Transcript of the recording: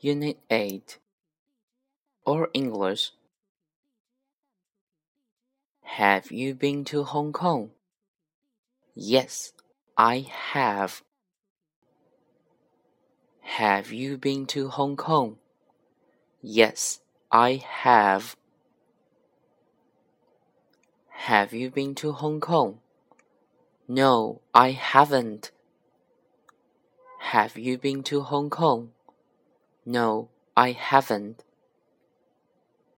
Unit 8 or English Have you been to Hong Kong? Yes, I have. Have you been to Hong Kong? Yes, I have. Have you been to Hong Kong? No, I haven't. Have you been to Hong Kong? No, I haven't.